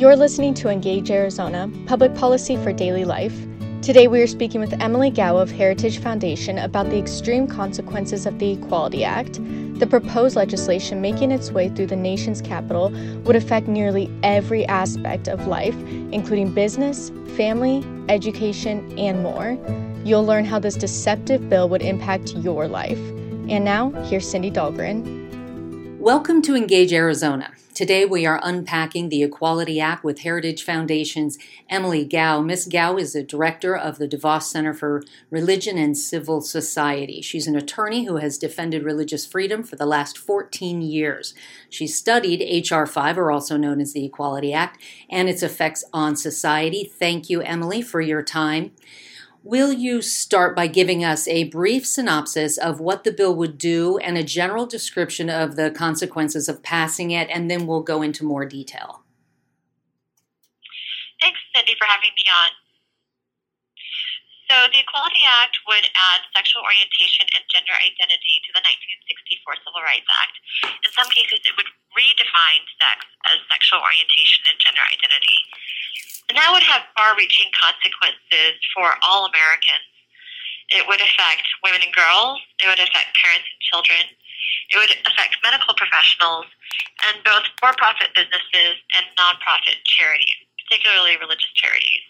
You're listening to Engage Arizona, public policy for daily life. Today we are speaking with Emily Kao of Heritage Foundation about the extreme consequences of the Equality Act. The proposed legislation making its way through the nation's capital would affect nearly every aspect of life, including business, family, education, and more. You'll learn how this deceptive bill would impact your life. And now, here's Cindy Dahlgren. Welcome to Engage Arizona. Today we are unpacking the Equality Act with Heritage Foundation's Emily Kao. Miss Kao is the director of the DeVos Center for Religion and Civil Society. She's an attorney who has defended religious freedom for the last 14 years. She studied H.R. 5, or also known as the Equality Act, and its effects on society. Thank you, Emily, for your time. Will you start by giving us a brief synopsis of what the bill would do and a general description of the consequences of passing it, and then we'll go into more detail? Thanks, Cindy, for having me on. So, the Equality Act would add sexual orientation and gender identity to the 1964 Civil Rights Act. In some cases, it would redefine sex as sexual orientation and gender identity. And that would have far reaching consequences for all Americans. It would affect women and girls, it would affect parents and children, it would affect medical professionals, and both for profit businesses and nonprofit charities, particularly religious charities.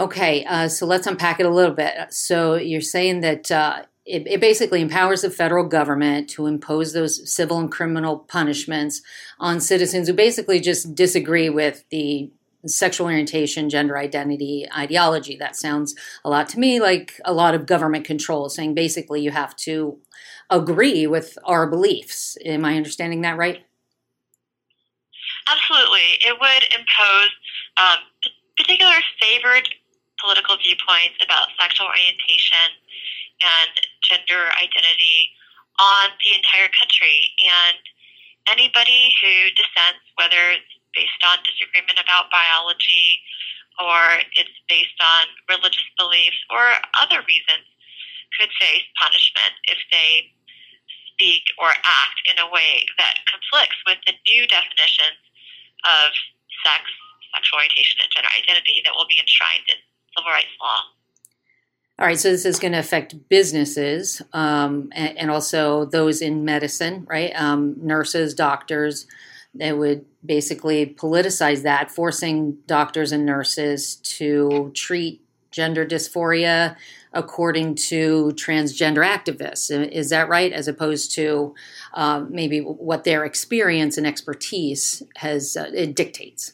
Okay, uh, so let's unpack it a little bit. So you're saying that uh, it, it, basically empowers the federal government to impose those civil and criminal punishments on citizens who basically just disagree with the sexual orientation, gender identity, ideology. That sounds a lot to me like a lot of government control, saying basically you have to agree with our beliefs. Am I understanding that right? Absolutely. It would impose um, particular favored political viewpoints about sexual orientation and gender identity on the entire country. And anybody who dissents, whether based on disagreement about biology or it's based on religious beliefs or other reasons could face punishment if they speak or act in a way that conflicts with the new definitions of sex, sexual orientation, and gender identity that will be enshrined in civil rights law. All right, so this is going to affect businesses um, and, and, also those in medicine, right? Um, nurses, doctors, it would basically politicize that, forcing doctors and nurses to treat gender dysphoria according to transgender activists. Is that right? As opposed to um, maybe what their experience and expertise has uh, it dictates.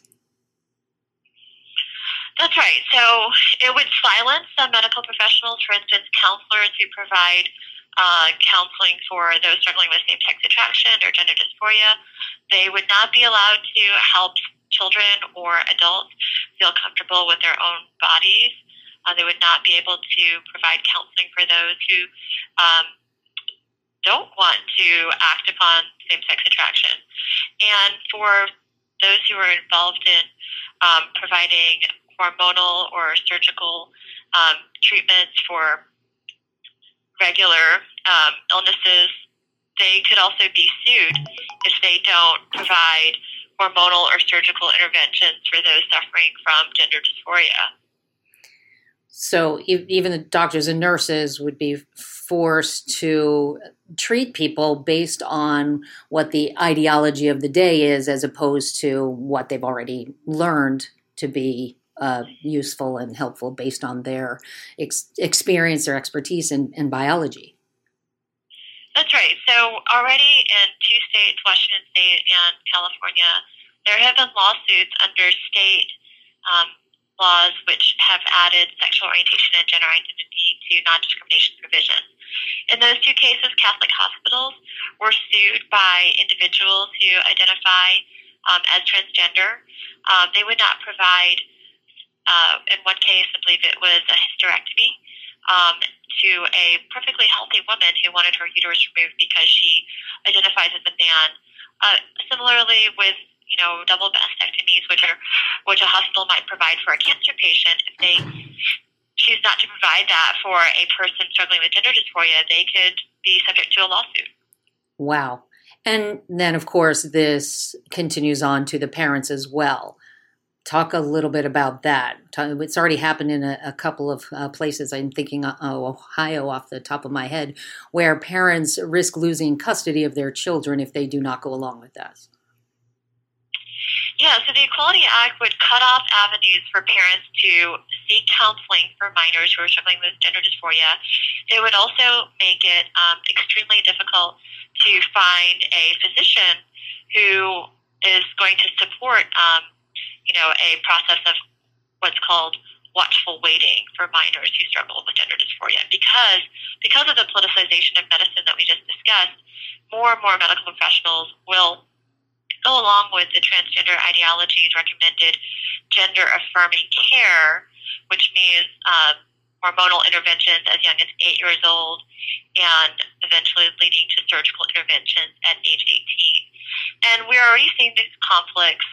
That's right. So it would silence some medical professionals, for instance, counselors who provide uh, counseling for those struggling with same sex attraction or gender dysphoria. They would not be allowed to help children or adults feel comfortable with their own bodies. Uh, they would not be able to provide counseling for those who um, don't want to act upon same sex attraction. And for those who are involved in um, providing hormonal or surgical um, treatments for regular um, illnesses, they could also be sued if they don't provide hormonal or surgical interventions for those suffering from gender dysphoria. So even the doctors and nurses would be forced to treat people based on what the ideology of the day is, as opposed to what they've already learned to be uh, useful and helpful based on their ex- experience or expertise in, in biology. That's right. So already in two states, Washington State and California, there have been lawsuits under state um, laws which have added sexual orientation and gender identity to non-discrimination provisions. In those two cases, Catholic hospitals were sued by individuals who identify um, as transgender. Um, they would not provide uh, in one case, I believe it was a hysterectomy um, to a perfectly healthy woman who wanted her uterus removed because she identifies as a man. Uh, similarly, with you know double mastectomies, which are which a hospital might provide for a cancer patient, if they choose not to provide that for a person struggling with gender dysphoria, they could be subject to a lawsuit. Wow. And then, of course, this continues on to the parents as well. Talk a little bit about that. It's already happened in a, a couple of uh, places. I'm thinking uh, Ohio off the top of my head, where parents risk losing custody of their children if they do not go along with this. Yeah, so the Equality Act would cut off avenues for parents to seek counseling for minors who are struggling with gender dysphoria. It would also make it um, extremely difficult to find a physician who is going to support, um, you know, a process of what's called watchful waiting for minors who struggle with gender dysphoria. Because because of the politicization of medicine that we just discussed, more and more medical professionals will go along with the transgender ideology's recommended gender affirming care, which means um, hormonal interventions as young as eight years old and eventually leading to surgical interventions at age 18. And we're already seeing these conflicts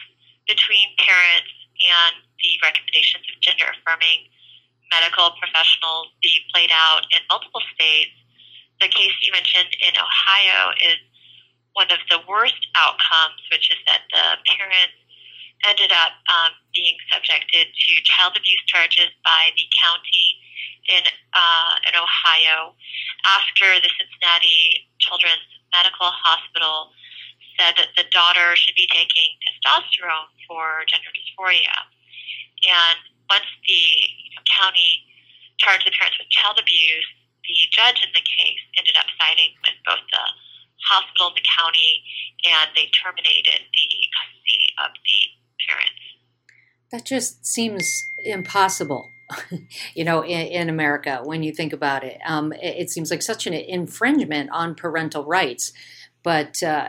between parents and the recommendations of gender affirming medical professionals be played out in multiple states. The case you mentioned in Ohio is one of the worst outcomes, which is that the parents ended up um, being subjected to child abuse charges by the county in uh, in Ohio after the Cincinnati Children's Medical Hospital said that the daughter should be taking testosterone for gender dysphoria. And once the county charged the parents with child abuse, the judge in the case ended up siding with both the hospital and the county, and they terminated the custody of the parents. That just seems impossible. you know, in, in, America, when you think about it, um, it, it, seems like such an infringement on parental rights. But uh,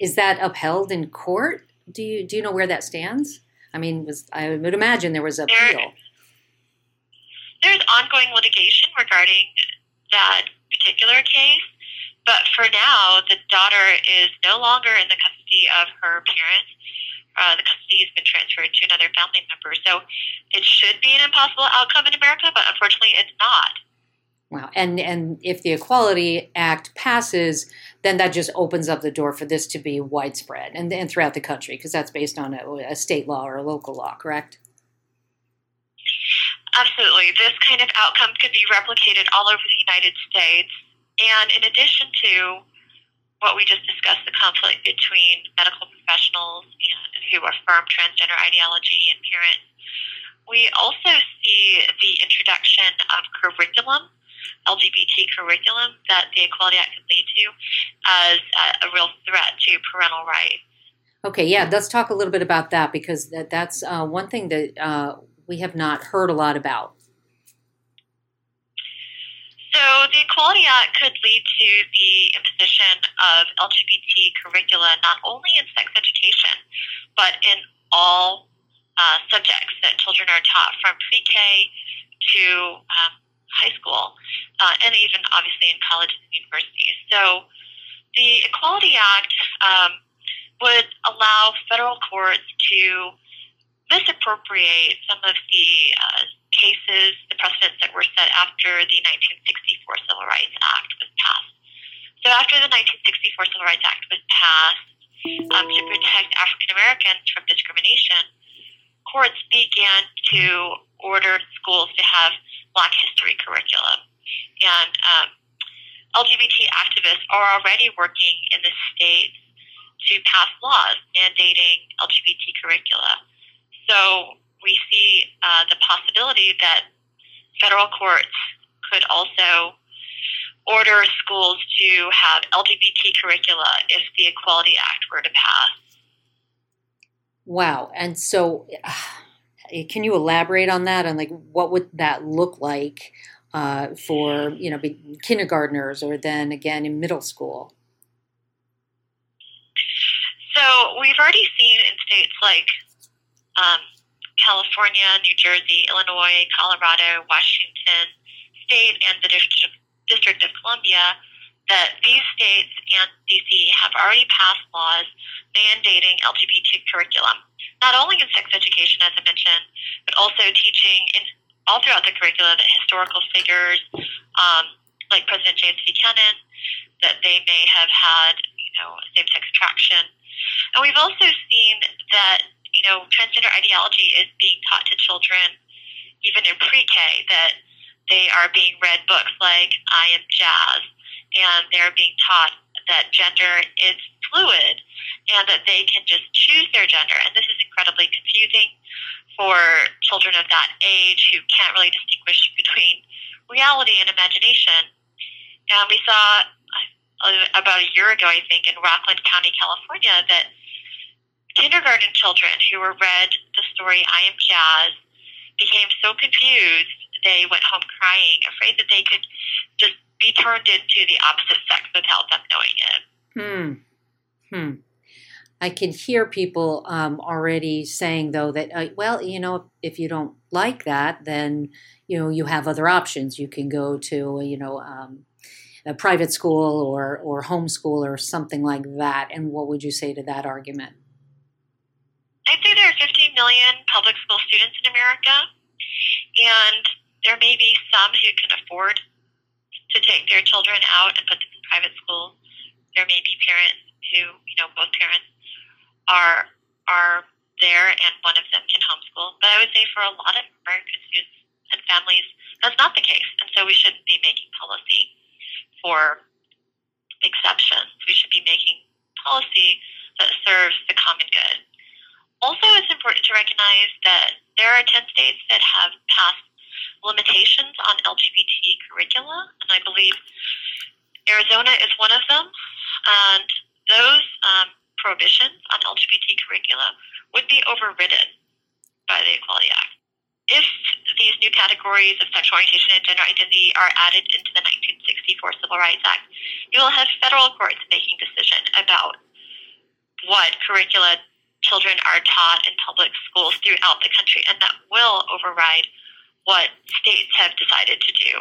is that upheld in court? Do you do you know where that stands? I mean, was, I would imagine there was a there, appeal. There's ongoing litigation regarding that particular case. But for now, the daughter is no longer in the custody of her parents. Uh, the custody has been transferred to another family member. So it should be an impossible outcome in America, but unfortunately, it's not. Wow. And and if the Equality Act passes, then that just opens up the door for this to be widespread and, and throughout the country because that's based on a, a state law or a local law, correct? Absolutely. This kind of outcome could be replicated all over the United States. And in addition to what we just discussed, the conflict between medical professionals and who affirm transgender ideology and parents, we also see the introduction of curriculum, LGBT curriculum, that the Equality Act could lead to as a, a real threat to parental rights. Okay, yeah, let's talk a little bit about that because that, that's uh, one thing that uh, we have not heard a lot about. So the Equality Act could lead to the imposition of LGBT curricula not only in sex education, but in all uh, subjects that children are taught from pre-K to um, high school, uh, and even obviously in colleges and universities. So the Equality Act um, would allow federal courts to misappropriate some of the uh, cases, the precedents that were set after the 1964 Civil Rights Act was passed. So after the 1964 Civil Rights Act was passed um, to protect African Americans from discrimination, courts began to order schools to have Black history curriculum. And um, LGBT activists are already working in the states to pass laws mandating LGBT curricula. So we see uh, the possibility that federal courts could also order schools to have LGBT curricula if the Equality Act were to pass. Wow. And so can you elaborate on that and like what would that look like uh, for, you know, kindergartners or then again in middle school? So we've already seen in states like um, California, New Jersey, Illinois, Colorado, Washington State, and the District of Columbia that these states and DC have already passed laws mandating LGBT curriculum, not only in sex education, as I mentioned, but also teaching in all throughout the curricula that historical figures um, like President James Buchanan, that they may have had you you know, same-sex attraction. And we've also seen that, you know, transgender ideology is being taught to children even in pre-K that they are being read books like I Am Jazz and they're being taught that gender is fluid and that they can just choose their gender. And this is incredibly confusing for children of that age who can't really distinguish between reality and imagination. And we saw uh, about a year ago, I think, in Rockland County, California, that kindergarten children who were read the story I Am Jazz became so confused they went home crying, afraid that they could just be turned into the opposite sex without them knowing it. Hmm. Hmm. I can hear people um, already saying, though, that, uh, well, you know, if you don't like that, then, you know, you have other options. You can go to, you know, um, a private school or, or homeschool or something like that. And what would you say to that argument? I'd say there are 15 million public school students in America, and there may be some who can afford to take their children out and put them in private schools. There may be parents who, you know, both parents are are there and one of them can homeschool. But I would say for a lot of American students and families, that's not the case. And so we shouldn't be making policy for exceptions. We should be making policy that serves the common good. Also, it's important to recognize that there are 10 states that have passed limitations on LGBT curricula, and I believe Arizona is one of them. And those um, prohibitions on LGBT curricula would be overridden by the Equality Act if these new categories of sexual orientation and gender identity are added into the 1964 Civil Rights Act, you will have federal courts making decision about what curricula children are taught in public schools throughout the country, and that will override what states have decided to do.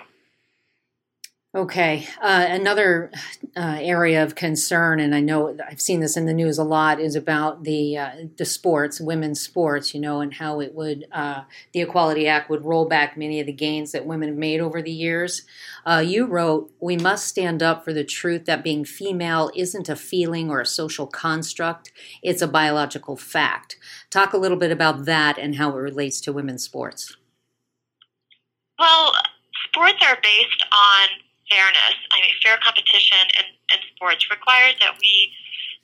Okay. Uh, another uh, area of concern, and I know I've seen this in the news a lot, is about the uh, the sports, women's sports. You know, and how it would uh, the Equality Act would roll back many of the gains that women have made over the years. Uh, you wrote, "We must stand up for the truth that being female isn't a feeling or a social construct; it's a biological fact." Talk a little bit about that and how it relates to women's sports. Well, sports are based on fairness. I mean, fair competition in, in sports requires that we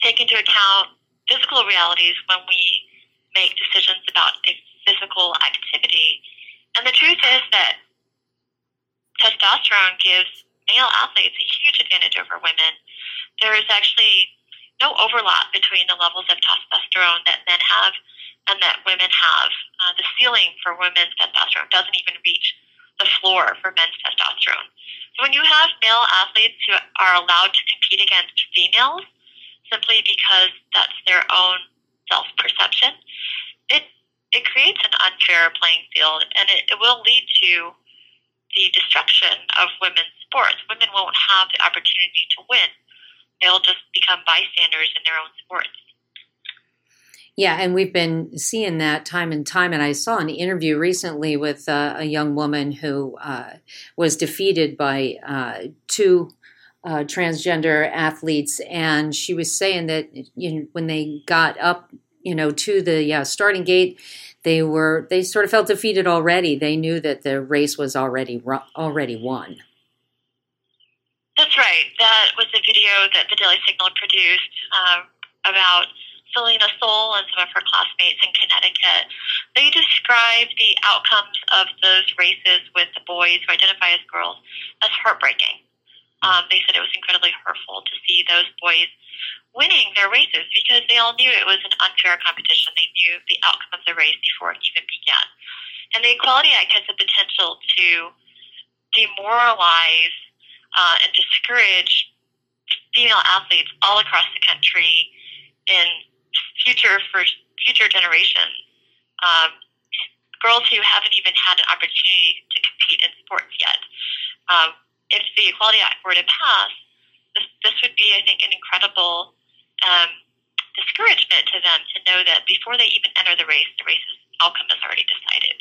take into account physical realities when we make decisions about a physical activity. And the truth is that testosterone gives male athletes a huge advantage over women. There is actually no overlap between the levels of testosterone that men have and that women have. Uh, the ceiling for women's testosterone doesn't even reach the floor for men's testosterone. So when you have male athletes who are allowed to compete against females simply because that's their own self perception, it it creates an unfair playing field and it, it will lead to the destruction of women's sports. Women won't have the opportunity to win. They'll just become bystanders in their own sports. Yeah, and we've been seeing that time and time. And I saw an interview recently with uh, a young woman who uh, was defeated by uh, two uh, transgender athletes, and she was saying that you know, when they got up, you know, to the starting gate, they were they sort of felt defeated already. They knew that the race was already already won. That's right. That was a video that the Daily Signal produced uh, about Selina Soule and some of her classmates in Connecticut, they described the outcomes of those races with the boys who identify as girls as heartbreaking. Um, they said it was incredibly hurtful to see those boys winning their races because they all knew it was an unfair competition. They knew the outcome of the race before it even began. And the Equality Act has the potential to demoralize uh, and discourage female athletes all across the country in future for future generations. Um, girls who haven't even had an opportunity to compete in sports yet. Um, if the Equality Act were to pass, this, this would be, I think, an incredible um, discouragement to them to know that before they even enter the race, the race's outcome is already decided.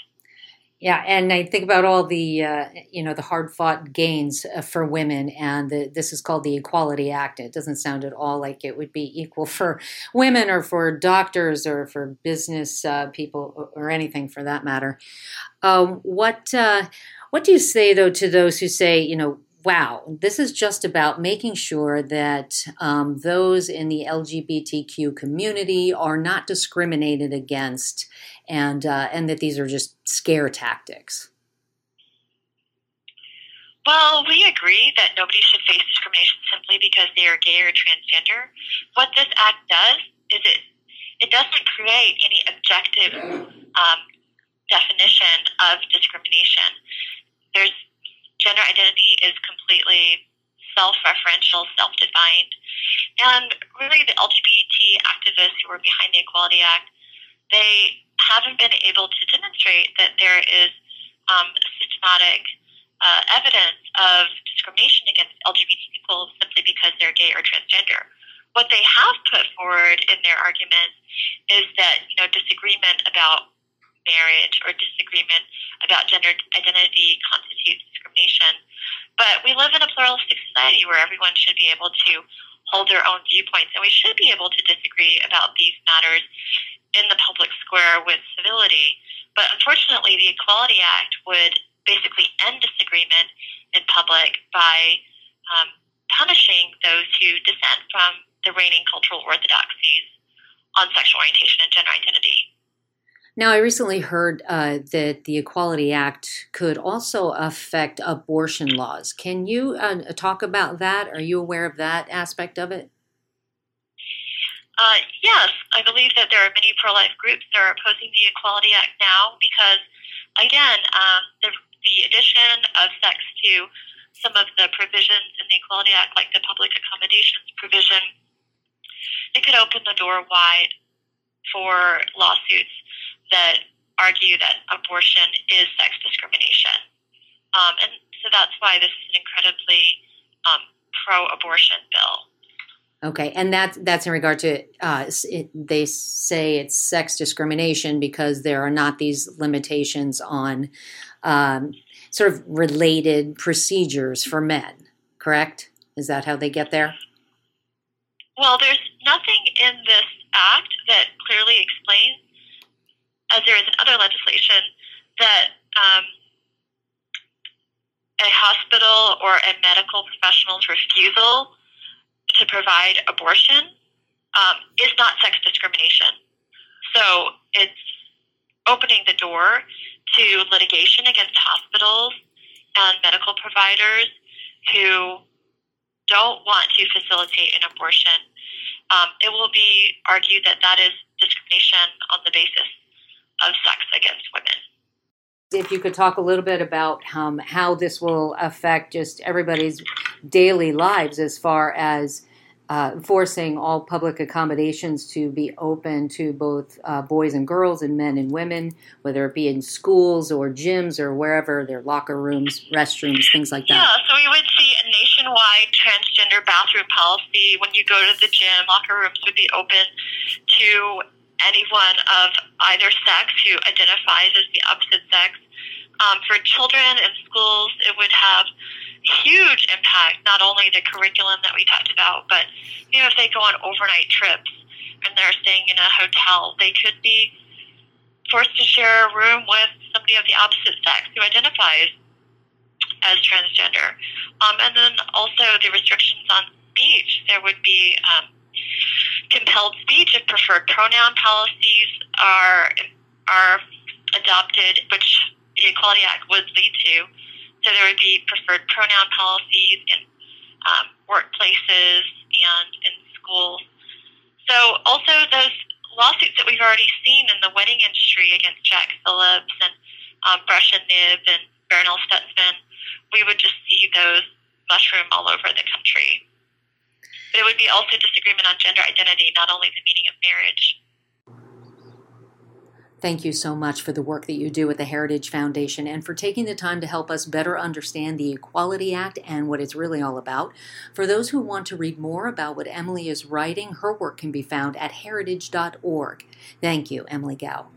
Yeah, and I think about all the uh, you know the hard fought gains uh, for women, and the, this is called the Equality Act. It doesn't sound at all like it would be equal for women or for doctors or for business uh, people or, anything for that matter. Um, what uh, what do you say though to those who say you know wow, this is just about making sure that um, those in the LGBTQ community are not discriminated against and uh, and that these are just scare tactics. Well, we agree that nobody should face discrimination simply because they are gay or transgender. What this act does is it it doesn't create any objective um, definition of discrimination. There's gender identity is completely self-referential, self-defined, and really the LGBT activists who are behind the Equality Act, they haven't been able to demonstrate that there is um, systematic uh, evidence of discrimination against LGBT people simply because they're gay or transgender. What they have put forward in their arguments is that you know disagreement about marriage or disagreement about gender identity constitutes discrimination. But we live in a pluralistic society where everyone should be able to hold their own viewpoints, and we should be able to disagree about these matters square with civility. But unfortunately, the Equality Act would basically end disagreement in public by um, punishing those who dissent from the reigning cultural orthodoxies on sexual orientation and gender identity. Now, I recently heard uh, that the Equality Act could also affect abortion laws. Can you uh, talk about that? Are you aware of that aspect of it? Uh, yes, I believe that there are many pro life groups that are opposing the Equality Act now because, again, um, the, the addition of sex to some of the provisions in the Equality Act, like the public accommodations provision, it could open the door wide for lawsuits that argue that abortion is sex discrimination. Um, and so that's why this is an incredibly um, pro abortion bill. Okay, and that's that's in regard to uh, it, they say it's sex discrimination because there are not these limitations on um, sort of related procedures for men. Correct? Is that how they get there? Well, there's nothing in this act that clearly explains, as there is in other legislation, that um, a hospital or a medical professional's refusal to provide abortion um, is not sex discrimination. So it's opening the door to litigation against hospitals and medical providers who don't want to facilitate an abortion. Um, it will be argued that that is discrimination on the basis of sex against women. If you could talk a little bit about um, how this will affect just everybody's daily lives as far as uh, forcing all public accommodations to be open to both uh, boys and girls and men and women, whether it be in schools or gyms or wherever, their locker rooms, restrooms, things like that. Yeah, so we would see a nationwide transgender bathroom policy. When you go to the gym, locker rooms would be open to anyone of either sex who identifies as the opposite sex. Um, for children in schools, it would have huge impact, not only the curriculum that we talked about, but you know, if they go on overnight trips and they're staying in a hotel, they could be forced to share a room with somebody of the opposite sex who identifies as transgender. Um, and then also the restrictions on speech. There would be um, compelled speech if preferred pronoun policies are are adopted, which the Equality Act would lead to. So there would be preferred pronoun policies in um, workplaces and in schools. So also those lawsuits that we've already seen in the wedding industry against Jack Phillips and um, Brush and Nib and Barronelle Stutzman, we would just see those mushroom all over the country. But it would be also disagreement on gender identity, not only the meaning of marriage. Thank you so much for the work that you do at the Heritage Foundation and for taking the time to help us better understand the Equality Act and what it's really all about. For those who want to read more about what Emily is writing, her work can be found at heritage.org. Thank you, Emily Kao.